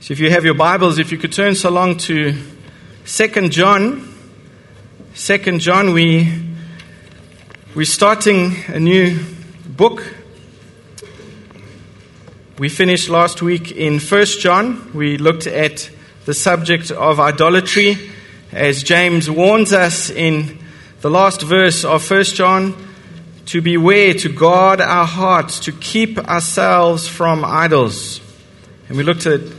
So if you have your Bibles, if you could turn so long to 2 John. 2 John, we, we're starting a new book. We finished last week in 1 John. We looked at the subject of idolatry as James warns us in the last verse of 1 John to beware, to guard our hearts, to keep ourselves from idols. And we looked at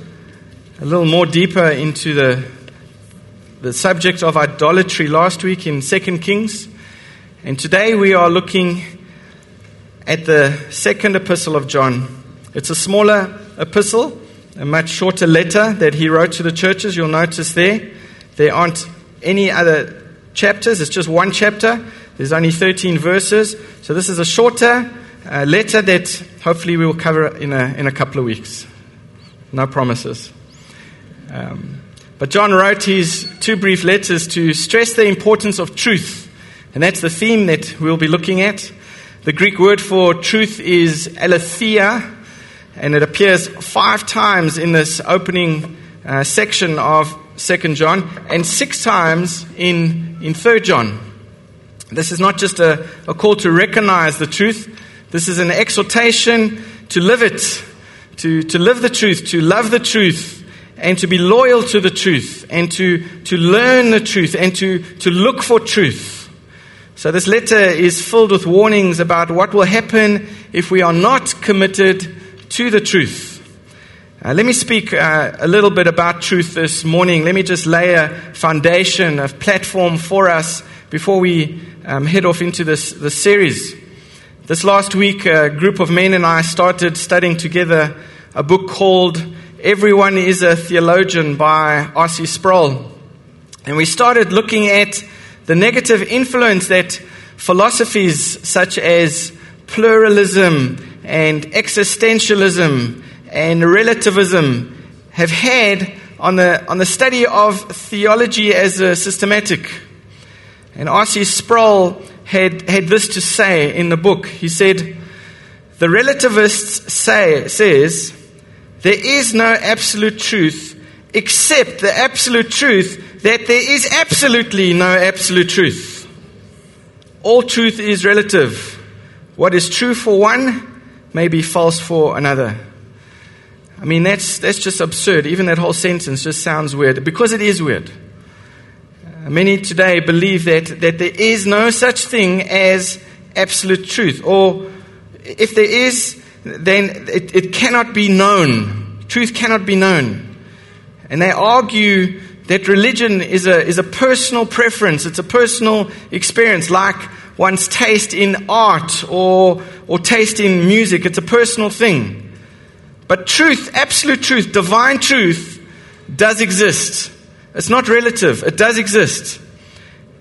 a little more deeper into the, the subject of idolatry last week in 2 Kings. And today we are looking at the second epistle of John. It's a smaller epistle, a much shorter letter that he wrote to the churches. You'll notice there, there aren't any other chapters, it's just one chapter. There's only 13 verses. So this is a shorter uh, letter that hopefully we will cover in a, in a couple of weeks. No promises. Um, but John wrote his two brief letters to stress the importance of truth. And that's the theme that we'll be looking at. The Greek word for truth is aletheia, and it appears five times in this opening uh, section of Second John, and six times in, in Third John. This is not just a, a call to recognize the truth, this is an exhortation to live it, to, to live the truth, to love the truth, and to be loyal to the truth, and to, to learn the truth, and to, to look for truth. So, this letter is filled with warnings about what will happen if we are not committed to the truth. Uh, let me speak uh, a little bit about truth this morning. Let me just lay a foundation, a platform for us before we um, head off into this, this series. This last week, a group of men and I started studying together a book called Everyone is a Theologian by R.C. Sproul. And we started looking at the negative influence that philosophies such as pluralism and existentialism and relativism have had on the, on the study of theology as a systematic. And R.C. Sproul had, had this to say in the book. He said, The relativists say, says, there is no absolute truth except the absolute truth that there is absolutely no absolute truth. All truth is relative. What is true for one may be false for another. I mean, that's, that's just absurd. Even that whole sentence just sounds weird because it is weird. Many today believe that, that there is no such thing as absolute truth, or if there is, then it, it cannot be known. Truth cannot be known. And they argue that religion is a, is a personal preference, it's a personal experience, like one's taste in art or, or taste in music. It's a personal thing. But truth, absolute truth, divine truth, does exist. It's not relative, it does exist.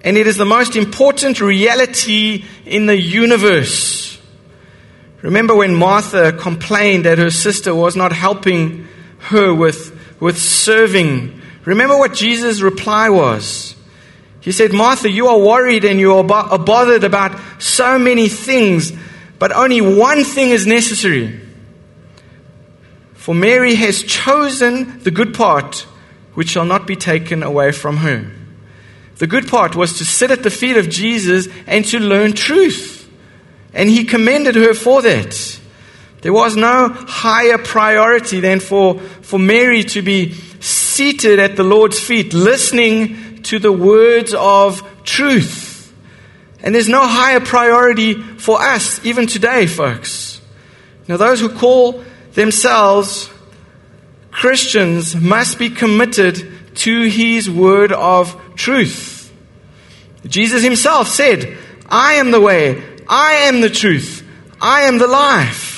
And it is the most important reality in the universe. Remember when Martha complained that her sister was not helping her with, with serving? Remember what Jesus' reply was. He said, Martha, you are worried and you are bothered about so many things, but only one thing is necessary. For Mary has chosen the good part which shall not be taken away from her. The good part was to sit at the feet of Jesus and to learn truth. And he commended her for that. There was no higher priority than for, for Mary to be seated at the Lord's feet, listening to the words of truth. And there's no higher priority for us, even today, folks. Now, those who call themselves Christians must be committed to his word of truth. Jesus himself said, I am the way, I am the truth, I am the life.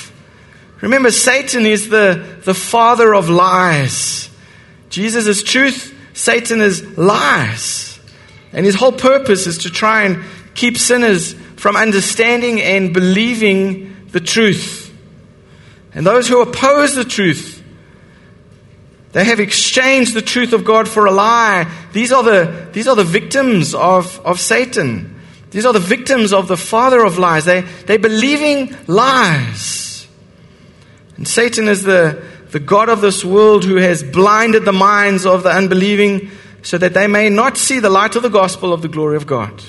Remember, Satan is the, the father of lies. Jesus is truth, Satan is lies. And his whole purpose is to try and keep sinners from understanding and believing the truth. And those who oppose the truth they have exchanged the truth of God for a lie. These are the, these are the victims of, of Satan. These are the victims of the father of lies. They, they're believing lies. And Satan is the, the God of this world who has blinded the minds of the unbelieving so that they may not see the light of the gospel of the glory of God.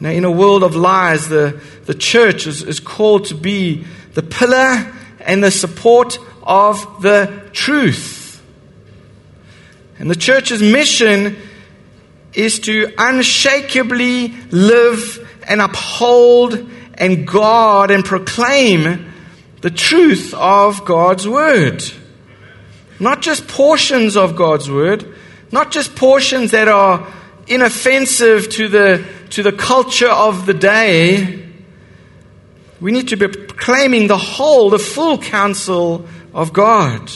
You know, in a world of lies, the, the church is, is called to be the pillar and the support of the truth. And the church's mission is to unshakably live and uphold and guard and proclaim the truth of God's Word. Not just portions of God's Word, not just portions that are inoffensive to the, to the culture of the day. We need to be proclaiming the whole, the full counsel of God.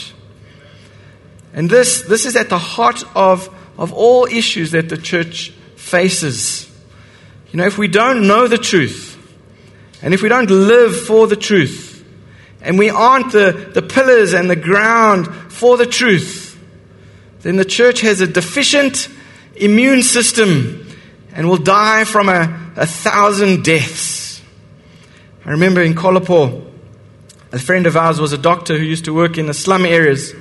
And this, this is at the heart of, of all issues that the church faces. You know, if we don't know the truth, and if we don't live for the truth, and we aren't the, the pillars and the ground for the truth, then the church has a deficient immune system and will die from a, a thousand deaths. I remember in Kolapo, a friend of ours was a doctor who used to work in the slum areas.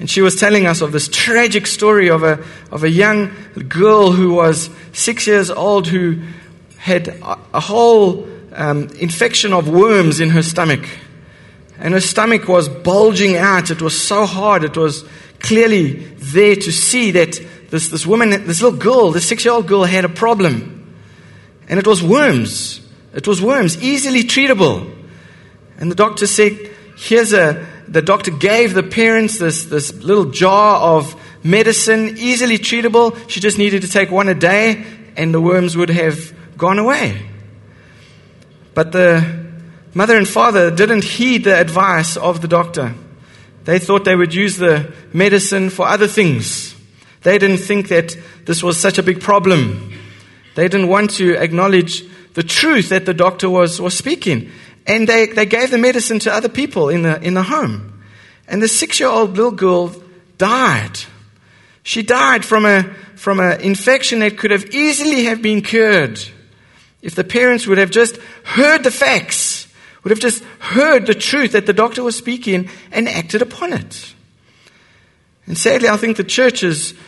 And she was telling us of this tragic story of a, of a young girl who was six years old who had a, whole um, infection of worms in her stomach and her stomach was bulging out. It was so hard. It was clearly there to see that this, this woman, this little girl, this six year old girl, had a problem. And it was worms. It was worms, easily treatable. And the doctor said, Here's a, the doctor gave the parents this, this little jar of medicine, easily treatable. She just needed to take one a day, and the worms would have gone away. But the Mother and father didn't heed the advice of the doctor. They thought they would use the medicine for other things. They didn't think that this was such a big problem. They didn't want to acknowledge the truth that the doctor was, was speaking. And they, they gave the medicine to other people in the, in the home. And the six year old little girl died. She died from a from an infection that could have easily have been cured if the parents would have just heard the facts would have just heard the truth that the doctor was speaking and acted upon it. And sadly, I think the church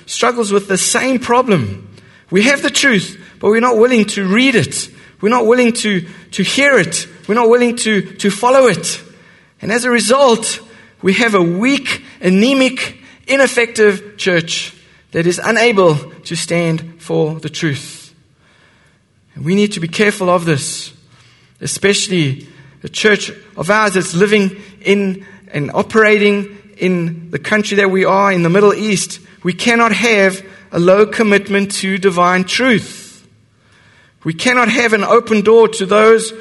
struggles with the same problem. We have the truth, but we're not willing to read it. We're not willing to, to hear it. We're not willing to, to follow it. And as a result, we have a weak, anemic, ineffective church that is unable to stand for the truth. And we need to be careful of this, especially a church of ours that's living in and operating in the country that we are, in the Middle East, we cannot have a low commitment to divine truth. We cannot have an open door to those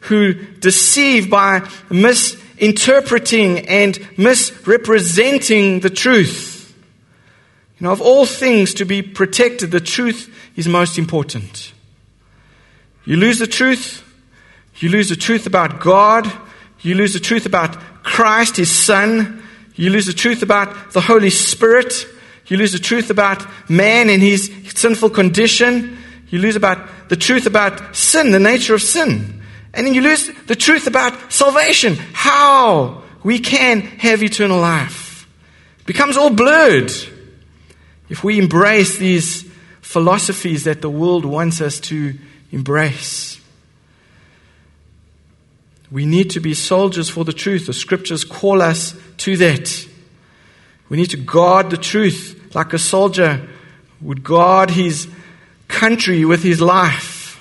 who deceive by misinterpreting and misrepresenting the truth. You know, of all things to be protected, the truth is most important. You lose the truth, you lose the truth about God. You lose the truth about Christ, His Son. You lose the truth about the Holy Spirit. You lose the truth about man and his sinful condition. You lose about the truth about sin, the nature of sin. And then you lose the truth about salvation, how we can have eternal life. It becomes all blurred if we embrace these philosophies that the world wants us to embrace. We need to be soldiers for the truth. The scriptures call us to that. We need to guard the truth like a soldier would guard his country with his life.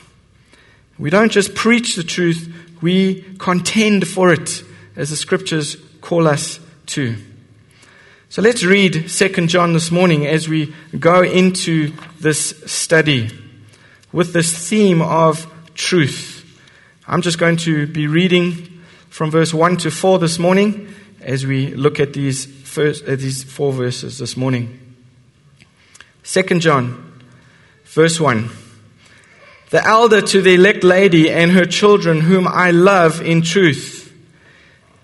We don't just preach the truth, we contend for it, as the scriptures call us to. So let's read 2 John this morning as we go into this study with this theme of truth. I'm just going to be reading from verse 1 to 4 this morning as we look at these, first, these four verses this morning. 2 John, verse 1. The elder to the elect lady and her children, whom I love in truth.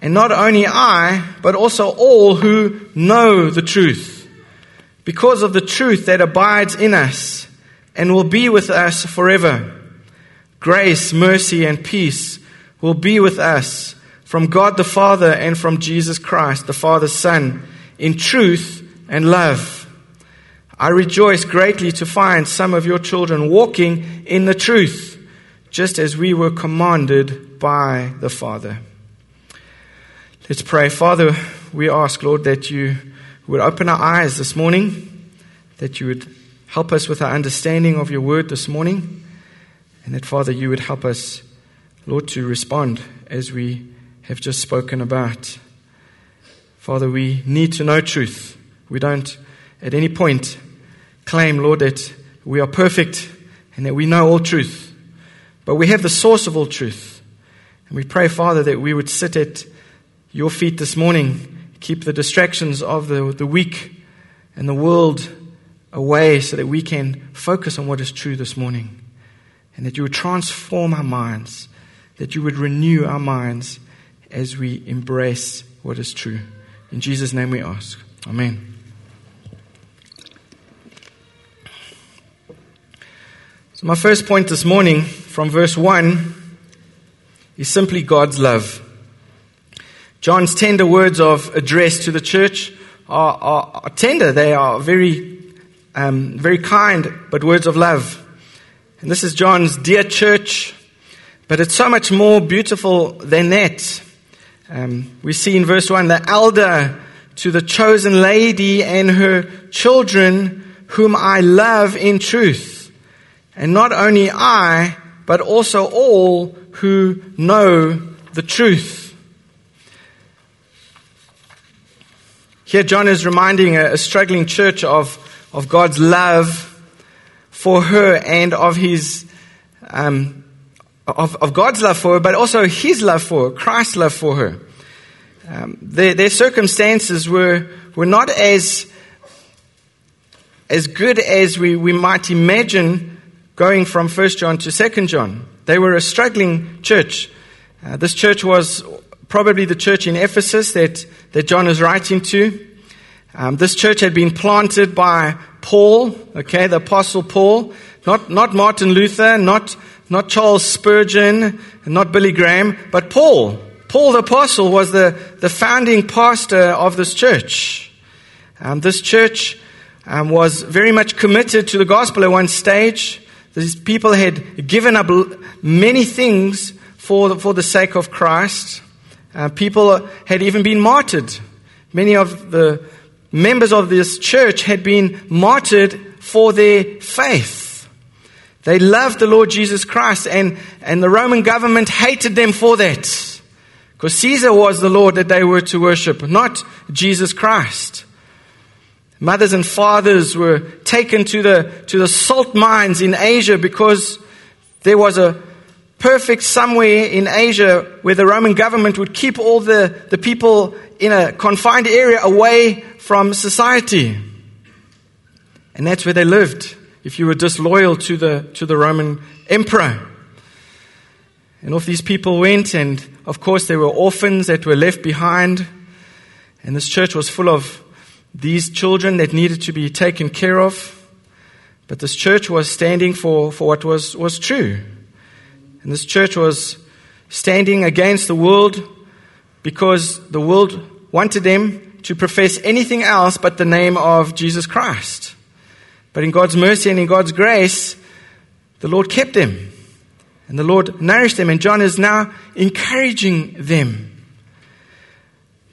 And not only I, but also all who know the truth, because of the truth that abides in us and will be with us forever. Grace, mercy, and peace will be with us from God the Father and from Jesus Christ, the Father's Son, in truth and love. I rejoice greatly to find some of your children walking in the truth, just as we were commanded by the Father. Let's pray. Father, we ask, Lord, that you would open our eyes this morning, that you would help us with our understanding of your word this morning, and that, Father, you would help us, Lord, to respond as we have just spoken about. Father, we need to know truth. We don't at any point claim, Lord, that we are perfect and that we know all truth. But we have the source of all truth. And we pray, Father, that we would sit at your feet this morning, keep the distractions of the, the week and the world away so that we can focus on what is true this morning. And that you would transform our minds, that you would renew our minds as we embrace what is true. In Jesus' name we ask. Amen. So, my first point this morning from verse 1 is simply God's love. John's tender words of address to the church are, are, are tender. They are very, um, very kind, but words of love. And this is John's dear church, but it's so much more beautiful than that. Um, we see in verse 1 the elder to the chosen lady and her children, whom I love in truth. And not only I, but also all who know the truth. Here, John is reminding a, struggling church of, of God's love for her and of his, um, of, of God's love for her, but also his love for her, Christ's love for her. Um, their, their circumstances were, were not as, as good as we, we might imagine going from 1 John to 2 John. They were a struggling church. Uh, this church was probably the church in Ephesus that, that John is writing to. Um, this church had been planted by Paul, okay, the Apostle Paul, not, not Martin Luther, not, not Charles Spurgeon, not Billy Graham, but Paul. Paul the Apostle was the, the founding pastor of this church. Um, this church um, was very much committed to the gospel at one stage. These people had given up many things for the, for the sake of Christ. Uh, people had even been martyred. Many of the members of this church had been martyred for their faith. They loved the Lord Jesus Christ, and, and the Roman government hated them for that. Because Caesar was the Lord that they were to worship, not Jesus Christ. Mothers and fathers were taken to the, to the salt mines in Asia because there was a perfect somewhere in Asia where the Roman government would keep all the, the people in a confined area away from society. And that's where they lived if you were disloyal to the, to the Roman emperor. And off these people went, and of course, there were orphans that were left behind. And this church was full of these children that needed to be taken care of. But this church was standing for, for what was, was true. And this church was standing against the world because the world wanted them to profess anything else but the name of Jesus Christ. But in God's mercy and in God's grace, the Lord kept them. And the Lord nourished them. And John is now encouraging them.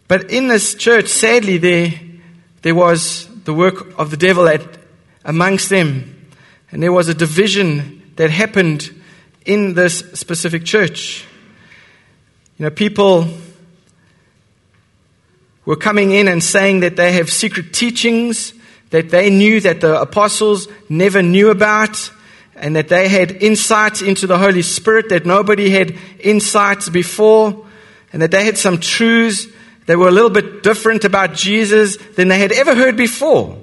But in this church, sadly, there there was the work of the devil at, amongst them, and there was a division that happened in this specific church. You know, people were coming in and saying that they have secret teachings that they knew that the apostles never knew about, and that they had insights into the Holy Spirit that nobody had insights before, and that they had some truths they were a little bit different about Jesus than they had ever heard before.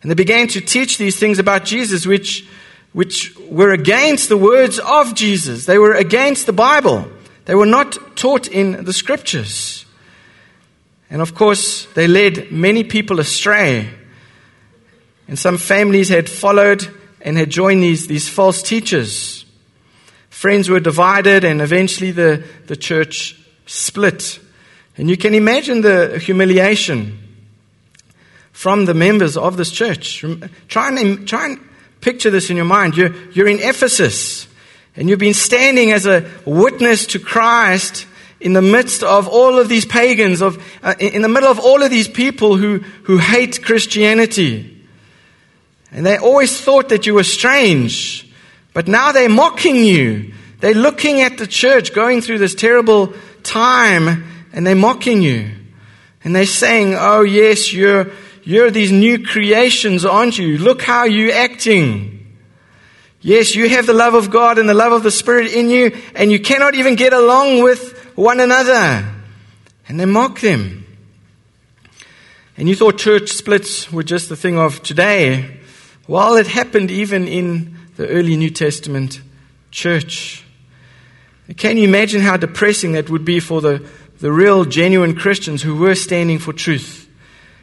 And they began to teach these things about Jesus, which, which were against the words of Jesus. They were against the Bible. They were not taught in the scriptures. And of course, they led many people astray. And some families had followed and had joined these, these false teachers. Friends were divided, and eventually the, the church split. And you can imagine the humiliation from the members of this church. Try and, try and picture this in your mind. You're, you're in Ephesus, and you've been standing as a witness to Christ in the midst of all of these pagans, of, uh, in the middle of all of these people who, who hate Christianity. And they always thought that you were strange. But now they're mocking you. They're looking at the church going through this terrible time and they're mocking you. And they're saying, Oh, yes, you're, you're these new creations, aren't you? Look how you're acting. Yes, you have the love of God and the love of the Spirit in you, and you cannot even get along with one another. And they mock them. And you thought church splits were just the thing of today. Well, it happened even in the early New Testament church. Can you imagine how depressing that would be for the, the real, genuine Christians who were standing for truth?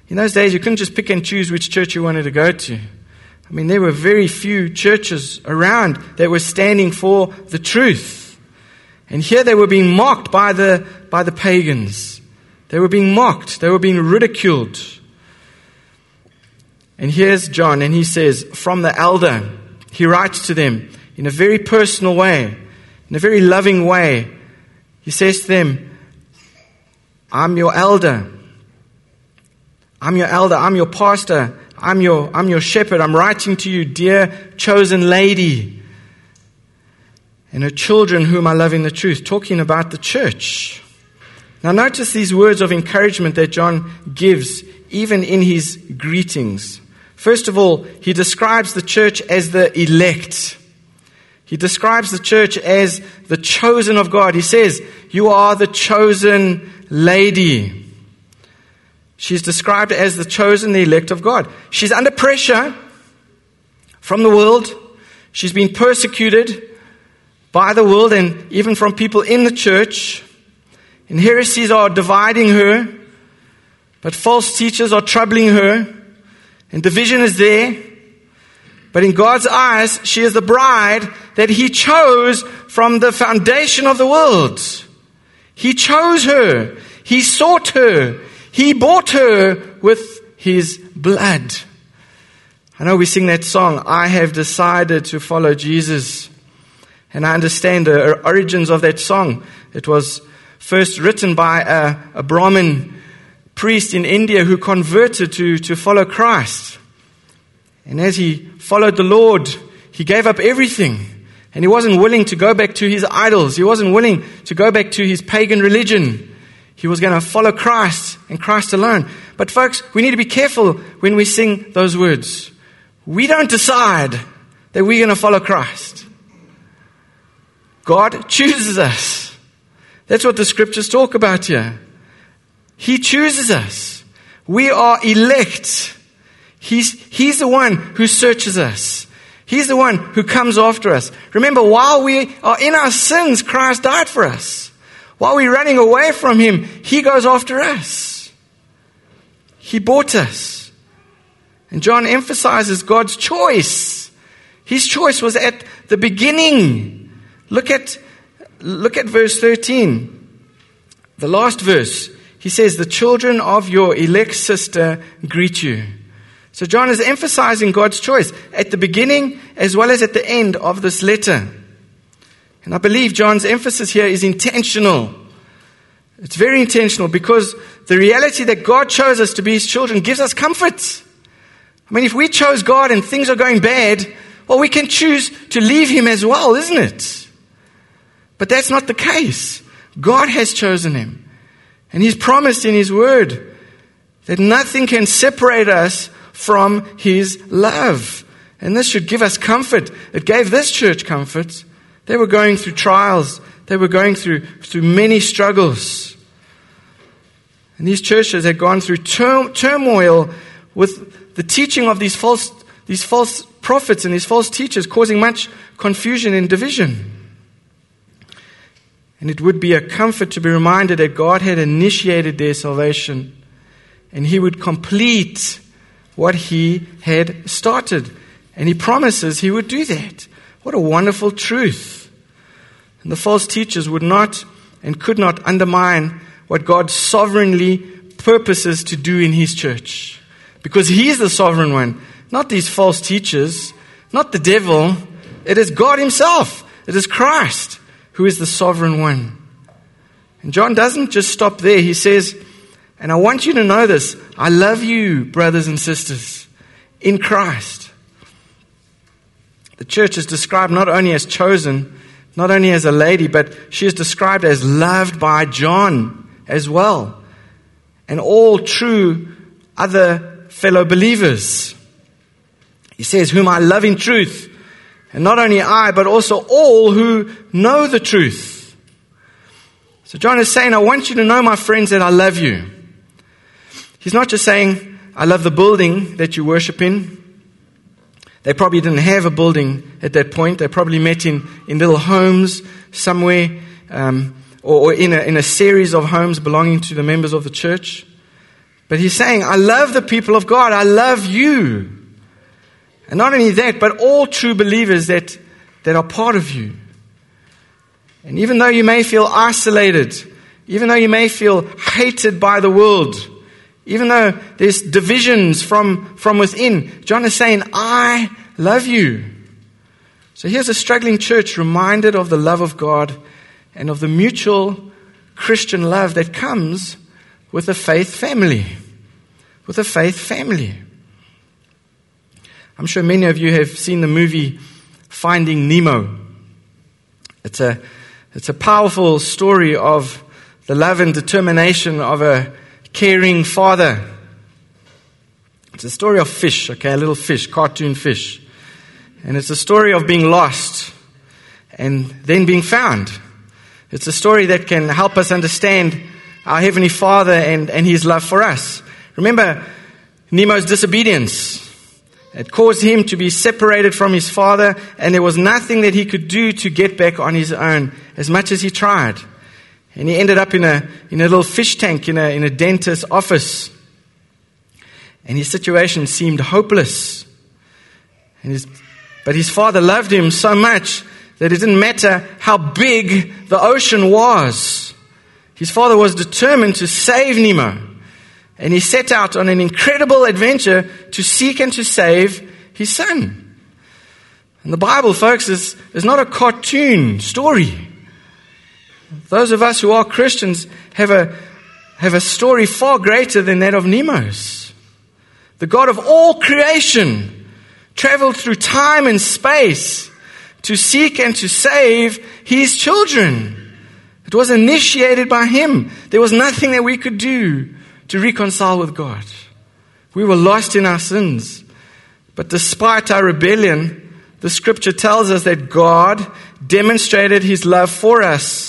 In those days, you couldn't just pick and choose which church you wanted to go to. I mean, there were very few churches around that were standing for the truth. And here they were being mocked by the, by the pagans. They were being mocked. They were being ridiculed. And here's John, and he says, from the elder, he writes to them in a very personal way, in a very loving way. He says to them, I'm your elder. I'm your elder. I'm your pastor. I'm your, I'm your shepherd. I'm writing to you, dear chosen lady. And her children whom I love in the truth, talking about the church. Now, notice these words of encouragement that John gives, even in his greetings. First of all, he describes the church as the elect. He describes the church as the chosen of God. He says, You are the chosen lady. She's described as the chosen, the elect of God. She's under pressure from the world. She's been persecuted by the world and even from people in the church. And heresies are dividing her, but false teachers are troubling her. And division is there. But in God's eyes, she is the bride that He chose from the foundation of the world. He chose her. He sought her. He bought her with His blood. I know we sing that song, I have decided to follow Jesus. And I understand the origins of that song. It was first written by a, a Brahmin priest in India who converted to, to follow Christ. And as he followed the Lord, he gave up everything. And he wasn't willing to go back to his idols. He wasn't willing to go back to his pagan religion. He was going to follow Christ and Christ alone. But folks, we need to be careful when we sing those words. We don't decide that we're going to follow Christ. God chooses us. That's what the scriptures talk about here. He chooses us. We are elect. He's, he's the one who searches us. He's the one who comes after us. Remember, while we are in our sins, Christ died for us. While we're running away from Him, He goes after us. He bought us. And John emphasizes God's choice. His choice was at the beginning. Look at, look at verse 13. The last verse. He says, The children of your elect sister greet you. So John is emphasizing God's choice at the beginning as well as at the end of this letter. And I believe John's emphasis here is intentional. It's very intentional because the reality that God chose us to be his children gives us comfort. I mean, if we chose God and things are going bad, well, we can choose to leave him as well, isn't it? But that's not the case. God has chosen him. And He's promised in His Word that nothing can separate us from His love. And this should give us comfort. It gave this church comfort. They were going through trials. They were going through, through many struggles. And these churches had gone through tur- turmoil with the teaching of these false, these false prophets and these false teachers, causing much confusion and division. And it would be a comfort to be reminded that God had initiated their salvation and He would complete what He had started. And He promises He would do that. What a wonderful truth. And the false teachers would not and could not undermine what God sovereignly purposes to do in His church. Because He's the sovereign one, not these false teachers, not the devil. It is God Himself. It is Christ who is the sovereign one. And John doesn't just stop there. He says, and I want you to know this I love you, brothers and sisters, in Christ. The church is described not only as chosen, not only as a lady, but she is described as loved by John as well, and all true other fellow believers. He says, Whom I love in truth, and not only I, but also all who know the truth. So John is saying, I want you to know, my friends, that I love you. He's not just saying, I love the building that you worship in. They probably didn't have a building at that point. They probably met in, in little homes somewhere um, or, or in, a, in a series of homes belonging to the members of the church. But he's saying, I love the people of God. I love you. And not only that, but all true believers that, that are part of you. And even though you may feel isolated, even though you may feel hated by the world, even though there's divisions from, from within, John is saying, I love you. So here's a struggling church reminded of the love of God and of the mutual Christian love that comes with a faith family. With a faith family. I'm sure many of you have seen the movie Finding Nemo. It's a, it's a powerful story of the love and determination of a caring father. It's a story of fish, okay, a little fish, cartoon fish. And it's a story of being lost and then being found. It's a story that can help us understand our Heavenly Father and, and His love for us. Remember Nemo's disobedience. It caused him to be separated from his father, and there was nothing that he could do to get back on his own, as much as he tried. And he ended up in a, in a little fish tank in a, in a dentist's office. And his situation seemed hopeless. And his, but his father loved him so much that it didn't matter how big the ocean was. His father was determined to save Nemo. And he set out on an incredible adventure to seek and to save his son. And the Bible, folks, is, is not a cartoon story. Those of us who are Christians have a, have a story far greater than that of Nemo's. The God of all creation traveled through time and space to seek and to save his children. It was initiated by him. There was nothing that we could do to reconcile with God. We were lost in our sins. But despite our rebellion, the scripture tells us that God demonstrated his love for us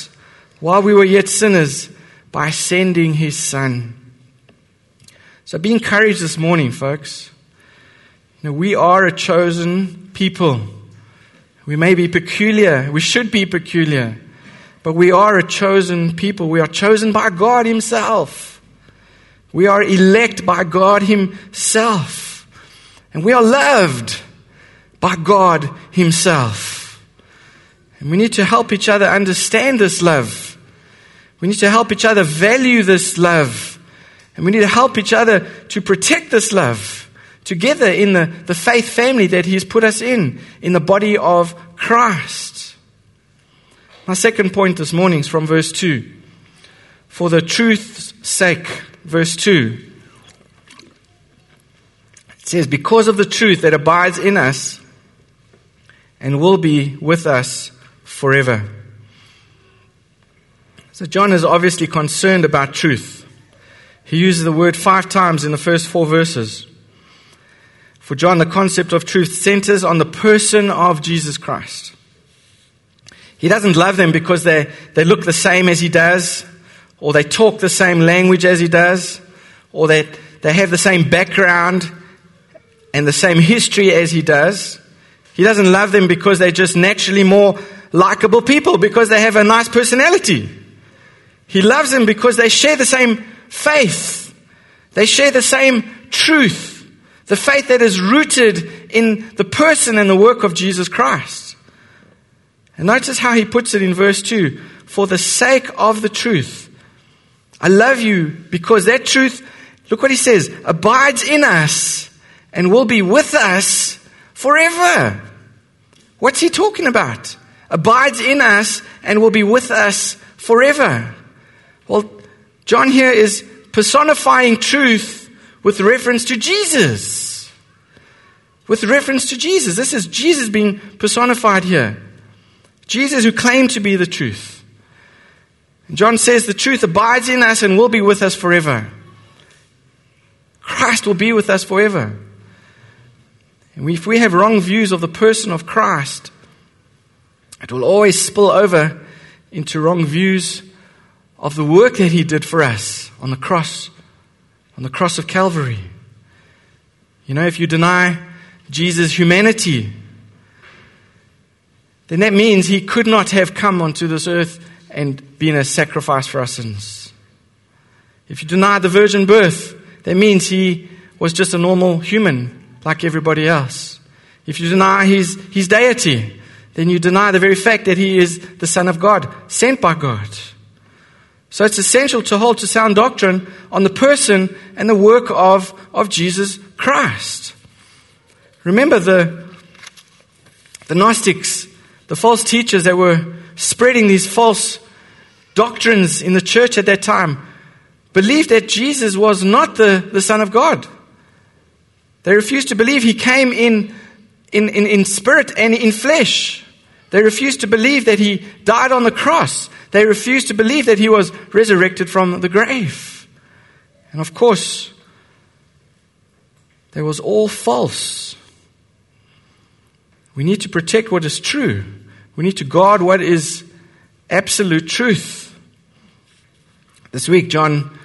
while we were yet sinners by sending his son. So be encouraged this morning, folks. You know, we are a chosen people. We may be peculiar. We should be peculiar. But we are a chosen people. We are chosen by God Himself. We are elect by God Himself. And we are loved by God Himself. And we need to help each other understand this love. We need to help each other value this love. And we need to help each other to protect this love together in the, the faith family that He's put us in, in the body of Christ. My second point this morning is from verse 2. For the truth's sake, verse 2. It says, Because of the truth that abides in us and will be with us forever. So, John is obviously concerned about truth. He uses the word five times in the first four verses. For John, the concept of truth centers on the person of Jesus Christ. He doesn't love them because they, they look the same as he does, or they talk the same language as he does, or that they, they have the same background and the same history as he does. He doesn't love them because they're just naturally more likable people, because they have a nice personality. He loves them because they share the same faith. They share the same truth. The faith that is rooted in the person and the work of Jesus Christ. And notice how he puts it in verse 2 for the sake of the truth. I love you because that truth, look what he says, abides in us and will be with us forever. What's he talking about? Abides in us and will be with us forever. Well, John here is personifying truth with reference to Jesus. With reference to Jesus. This is Jesus being personified here. Jesus who claimed to be the truth. John says the truth abides in us and will be with us forever. Christ will be with us forever. And if we have wrong views of the person of Christ, it will always spill over into wrong views of the work that he did for us on the cross, on the cross of Calvary. You know, if you deny Jesus' humanity, then that means he could not have come onto this earth and been a sacrifice for our sins. If you deny the virgin birth, that means he was just a normal human like everybody else. If you deny his, his deity, then you deny the very fact that he is the Son of God, sent by God. So it's essential to hold to sound doctrine on the person and the work of, of Jesus Christ. Remember the, the Gnostics, the false teachers that were spreading these false doctrines in the church at that time, believed that Jesus was not the, the Son of God. They refused to believe he came in, in, in, in spirit and in flesh. They refused to believe that he died on the cross. They refused to believe that he was resurrected from the grave. And of course, that was all false. We need to protect what is true. We need to guard what is absolute truth. This week, John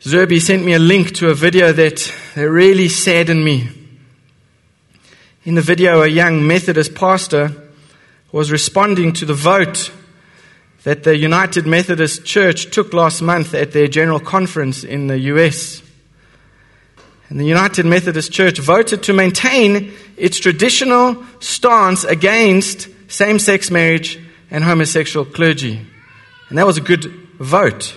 Zerby sent me a link to a video that, that really saddened me. In the video, a young Methodist pastor was responding to the vote that the United Methodist Church took last month at their general conference in the US. And the United Methodist Church voted to maintain its traditional stance against same sex marriage and homosexual clergy. And that was a good vote.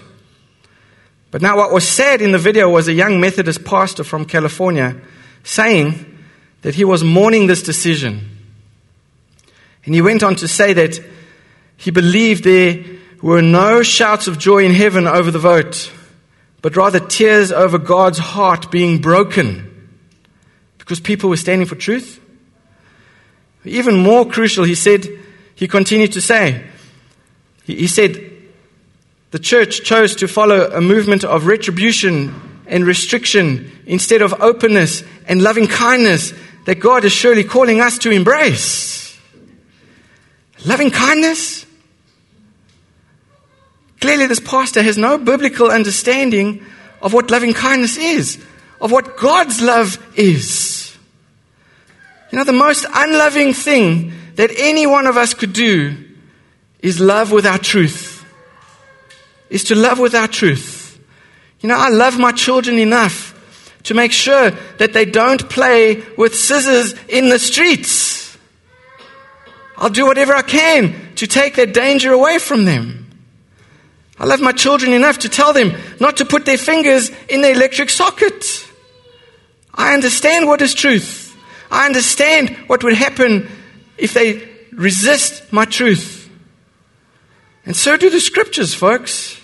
But now, what was said in the video was a young Methodist pastor from California saying that he was mourning this decision. And he went on to say that he believed there were no shouts of joy in heaven over the vote, but rather tears over God's heart being broken because people were standing for truth. Even more crucial, he said, he continued to say, he said, the church chose to follow a movement of retribution and restriction instead of openness and loving kindness that God is surely calling us to embrace. Loving kindness? Clearly, this pastor has no biblical understanding of what loving kindness is, of what God's love is. You know, the most unloving thing that any one of us could do is love without truth is to love without truth. You know, I love my children enough to make sure that they don't play with scissors in the streets. I'll do whatever I can to take that danger away from them. I love my children enough to tell them not to put their fingers in the electric socket. I understand what is truth. I understand what would happen if they resist my truth. And so do the scriptures, folks.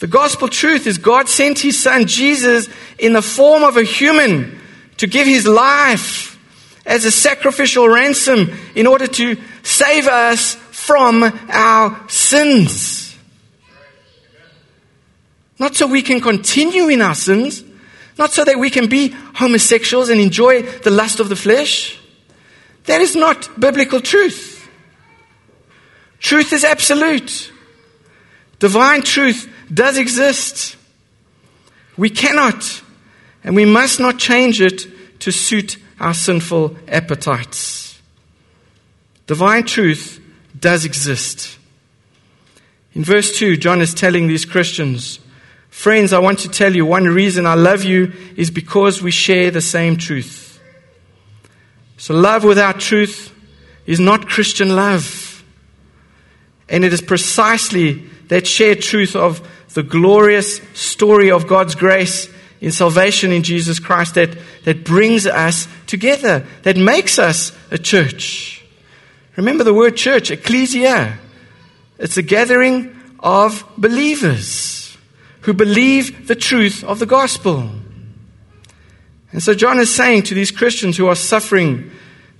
The gospel truth is God sent his son Jesus in the form of a human to give his life as a sacrificial ransom in order to save us from our sins. Not so we can continue in our sins, not so that we can be homosexuals and enjoy the lust of the flesh. That is not biblical truth. Truth is absolute. Divine truth does exist. We cannot and we must not change it to suit our sinful appetites. Divine truth does exist. In verse 2, John is telling these Christians, Friends, I want to tell you one reason I love you is because we share the same truth. So, love without truth is not Christian love. And it is precisely that shared truth of the glorious story of God's grace in salvation in Jesus Christ that, that brings us together, that makes us a church. Remember the word church, ecclesia. It's a gathering of believers who believe the truth of the gospel. And so John is saying to these Christians who are suffering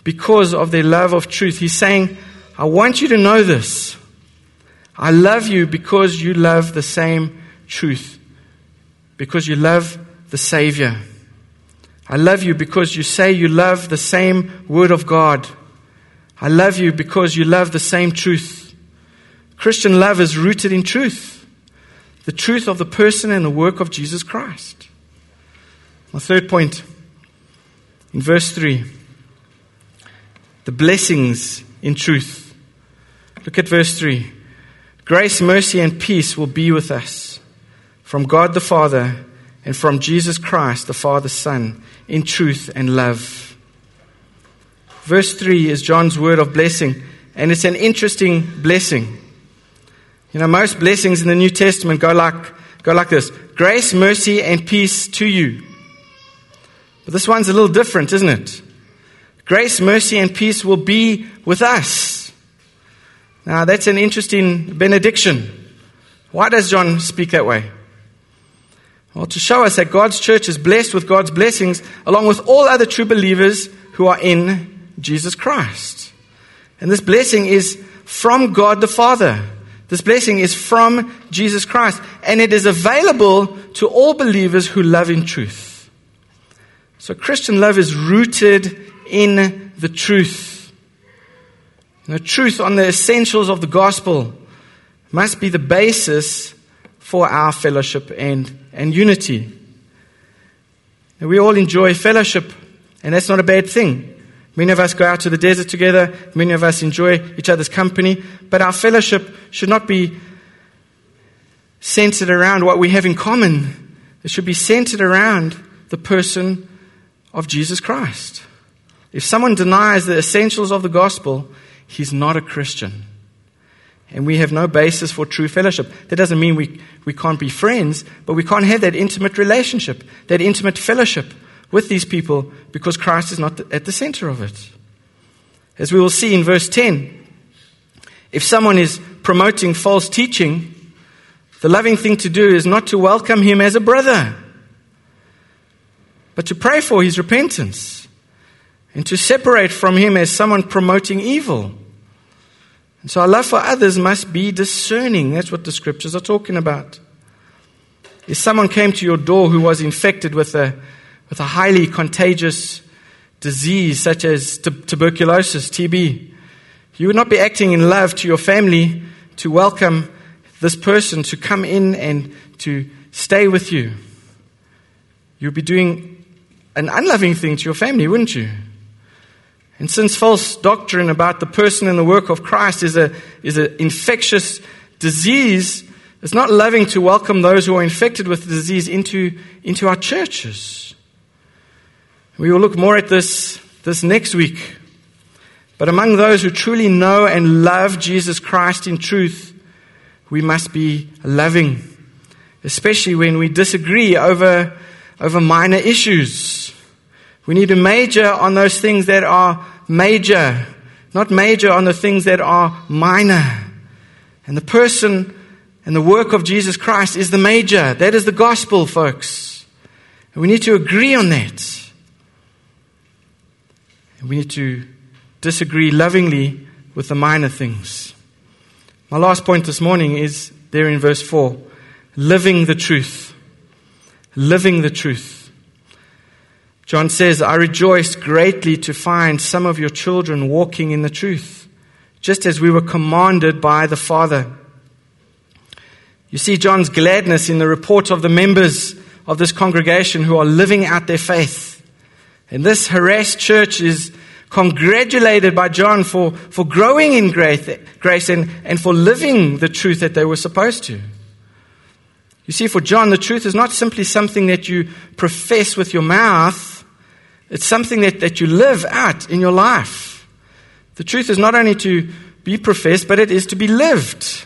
because of their love of truth, he's saying, I want you to know this. I love you because you love the same truth, because you love the Savior. I love you because you say you love the same Word of God. I love you because you love the same truth. Christian love is rooted in truth, the truth of the person and the work of Jesus Christ. My third point, in verse 3, the blessings in truth. Look at verse 3. Grace, mercy, and peace will be with us from God the Father and from Jesus Christ, the Father's Son, in truth and love. Verse 3 is John's word of blessing, and it's an interesting blessing. You know, most blessings in the New Testament go like, go like this grace, mercy, and peace to you. But this one's a little different, isn't it? Grace, mercy, and peace will be with us. Now, that's an interesting benediction. Why does John speak that way? Well, to show us that God's church is blessed with God's blessings, along with all other true believers who are in Jesus Christ. And this blessing is from God the Father. This blessing is from Jesus Christ. And it is available to all believers who love in truth. So Christian love is rooted in the truth. The truth on the essentials of the gospel must be the basis for our fellowship and, and unity. And we all enjoy fellowship, and that's not a bad thing. Many of us go out to the desert together, many of us enjoy each other's company, but our fellowship should not be centered around what we have in common. It should be centered around the person of Jesus Christ. If someone denies the essentials of the gospel, he's not a Christian. And we have no basis for true fellowship. That doesn't mean we, we can't be friends, but we can't have that intimate relationship, that intimate fellowship with these people because Christ is not at the center of it. As we will see in verse 10, if someone is promoting false teaching, the loving thing to do is not to welcome him as a brother but to pray for his repentance and to separate from him as someone promoting evil. And so our love for others must be discerning. That's what the scriptures are talking about. If someone came to your door who was infected with a, with a highly contagious disease such as t- tuberculosis, TB, you would not be acting in love to your family to welcome this person to come in and to stay with you. You'd be doing an unloving thing to your family, wouldn't you? And since false doctrine about the person and the work of Christ is a is an infectious disease, it's not loving to welcome those who are infected with the disease into, into our churches. We will look more at this this next week. But among those who truly know and love Jesus Christ in truth, we must be loving, especially when we disagree over over minor issues. We need to major on those things that are major, not major on the things that are minor. And the person and the work of Jesus Christ is the major. That is the gospel, folks. And we need to agree on that. And we need to disagree lovingly with the minor things. My last point this morning is there in verse 4 living the truth living the truth. John says, I rejoice greatly to find some of your children walking in the truth, just as we were commanded by the Father. You see John's gladness in the report of the members of this congregation who are living out their faith. And this harassed church is congratulated by John for, for growing in grace, grace and, and for living the truth that they were supposed to. You see, for John, the truth is not simply something that you profess with your mouth, it's something that, that you live out in your life. The truth is not only to be professed, but it is to be lived.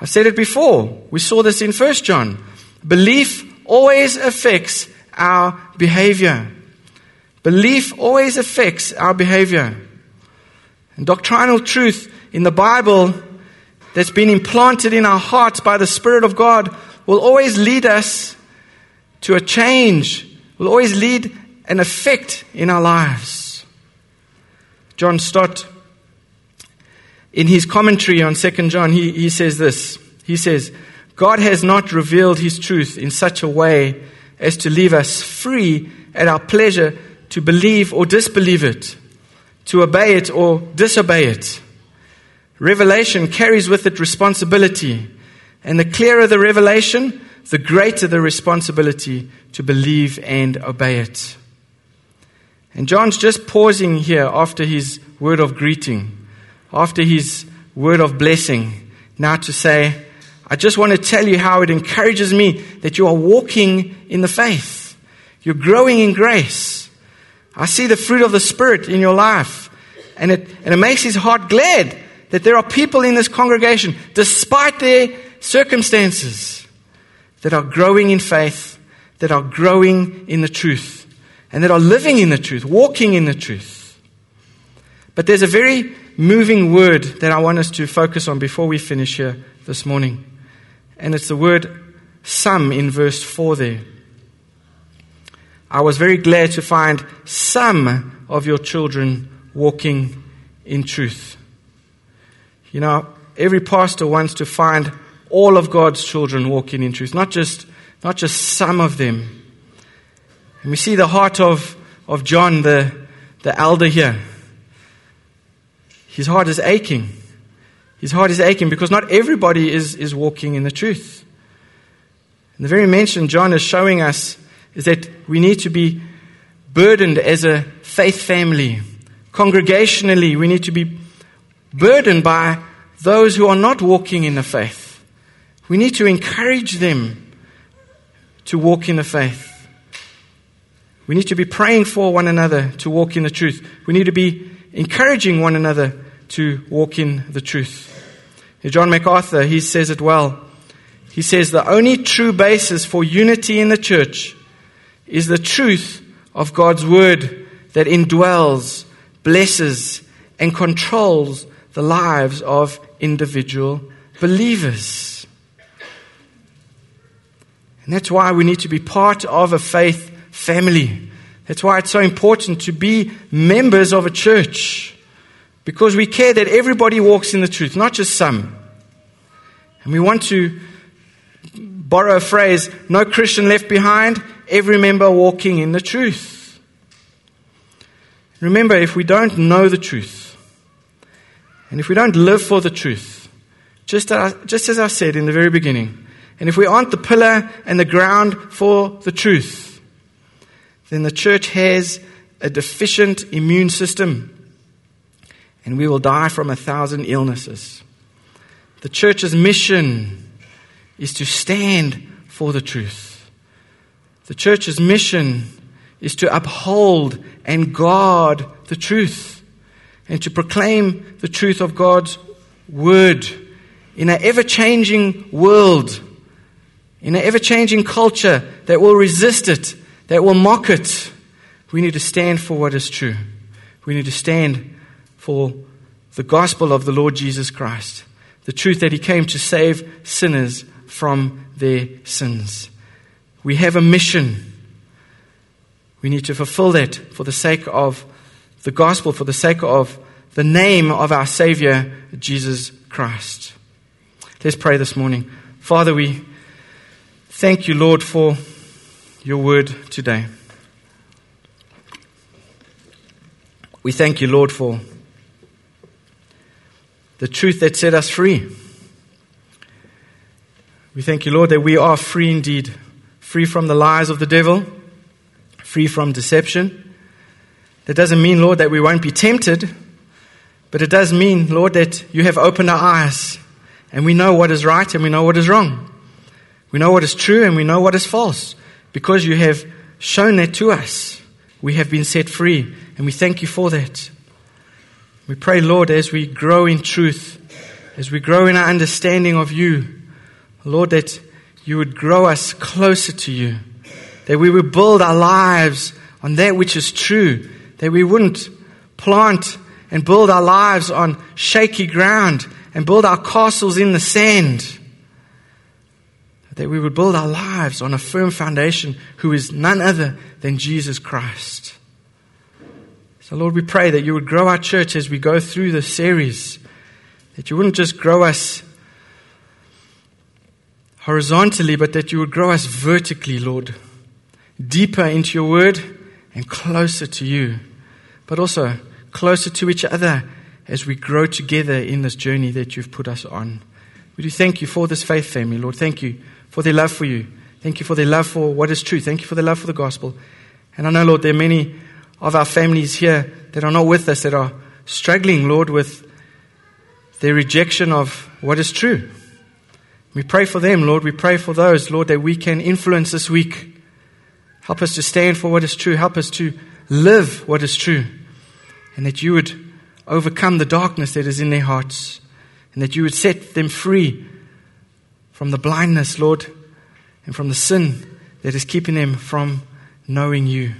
I've said it before. We saw this in 1 John. Belief always affects our behavior. Belief always affects our behavior. And doctrinal truth in the Bible that's been implanted in our hearts by the Spirit of God will always lead us to a change, will always lead an effect in our lives. John Stott, in his commentary on 2 John, he, he says this. He says, God has not revealed his truth in such a way as to leave us free at our pleasure to believe or disbelieve it, to obey it or disobey it. Revelation carries with it responsibility, and the clearer the revelation, the greater the responsibility to believe and obey it. And John's just pausing here after his word of greeting, after his word of blessing, now to say, I just want to tell you how it encourages me that you are walking in the faith. You're growing in grace. I see the fruit of the Spirit in your life. And it, and it makes his heart glad that there are people in this congregation, despite their circumstances, that are growing in faith, that are growing in the truth, and that are living in the truth, walking in the truth. But there's a very moving word that I want us to focus on before we finish here this morning. And it's the word some in verse 4 there. I was very glad to find some of your children walking in truth. You know, every pastor wants to find all of God's children walking in truth, not just, not just some of them. And we see the heart of, of John, the, the elder here. His heart is aching. His heart is aching because not everybody is, is walking in the truth. And the very mention John is showing us is that we need to be burdened as a faith family. Congregationally, we need to be burdened by those who are not walking in the faith. We need to encourage them to walk in the faith. We need to be praying for one another to walk in the truth. We need to be encouraging one another to walk in the truth. John MacArthur, he says it well. He says the only true basis for unity in the church is the truth of God's word that indwells, blesses, and controls the lives of individual believers. And that's why we need to be part of a faith family. That's why it's so important to be members of a church. Because we care that everybody walks in the truth, not just some. And we want to borrow a phrase no Christian left behind, every member walking in the truth. Remember, if we don't know the truth, and if we don't live for the truth, just as, just as I said in the very beginning, and if we aren't the pillar and the ground for the truth, then the church has a deficient immune system and we will die from a thousand illnesses. The church's mission is to stand for the truth. The church's mission is to uphold and guard the truth and to proclaim the truth of God's word in an ever changing world, in an ever changing culture that will resist it, that will mock it. We need to stand for what is true. We need to stand for the gospel of the Lord Jesus Christ, the truth that He came to save sinners from their sins. We have a mission. We need to fulfill that for the sake of the gospel, for the sake of the name of our Savior, Jesus Christ. Let's pray this morning. Father, we thank you, Lord, for your word today. We thank you, Lord, for the truth that set us free. We thank you, Lord, that we are free indeed, free from the lies of the devil, free from deception. That doesn't mean, Lord, that we won't be tempted, but it does mean, Lord, that you have opened our eyes and we know what is right and we know what is wrong. We know what is true and we know what is false because you have shown that to us. We have been set free and we thank you for that. We pray, Lord, as we grow in truth, as we grow in our understanding of you, Lord, that you would grow us closer to you, that we would build our lives on that which is true, that we wouldn't plant and build our lives on shaky ground and build our castles in the sand. That we would build our lives on a firm foundation who is none other than Jesus Christ. So, Lord, we pray that you would grow our church as we go through this series, that you wouldn't just grow us horizontally, but that you would grow us vertically, Lord, deeper into your word and closer to you, but also closer to each other as we grow together in this journey that you've put us on. We do thank you for this faith family, Lord. Thank you for their love for you. Thank you for their love for what is true. Thank you for their love for the gospel. And I know, Lord, there are many of our families here that are not with us, that are struggling, Lord, with their rejection of what is true. We pray for them, Lord. We pray for those, Lord, that we can influence this week. Help us to stand for what is true. Help us to live what is true. And that you would overcome the darkness that is in their hearts. And that you would set them free from the blindness, Lord, and from the sin that is keeping them from knowing you.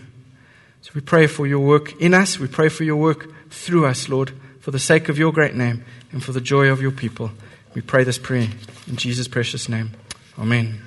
So we pray for your work in us. We pray for your work through us, Lord, for the sake of your great name and for the joy of your people. We pray this prayer in Jesus' precious name. Amen.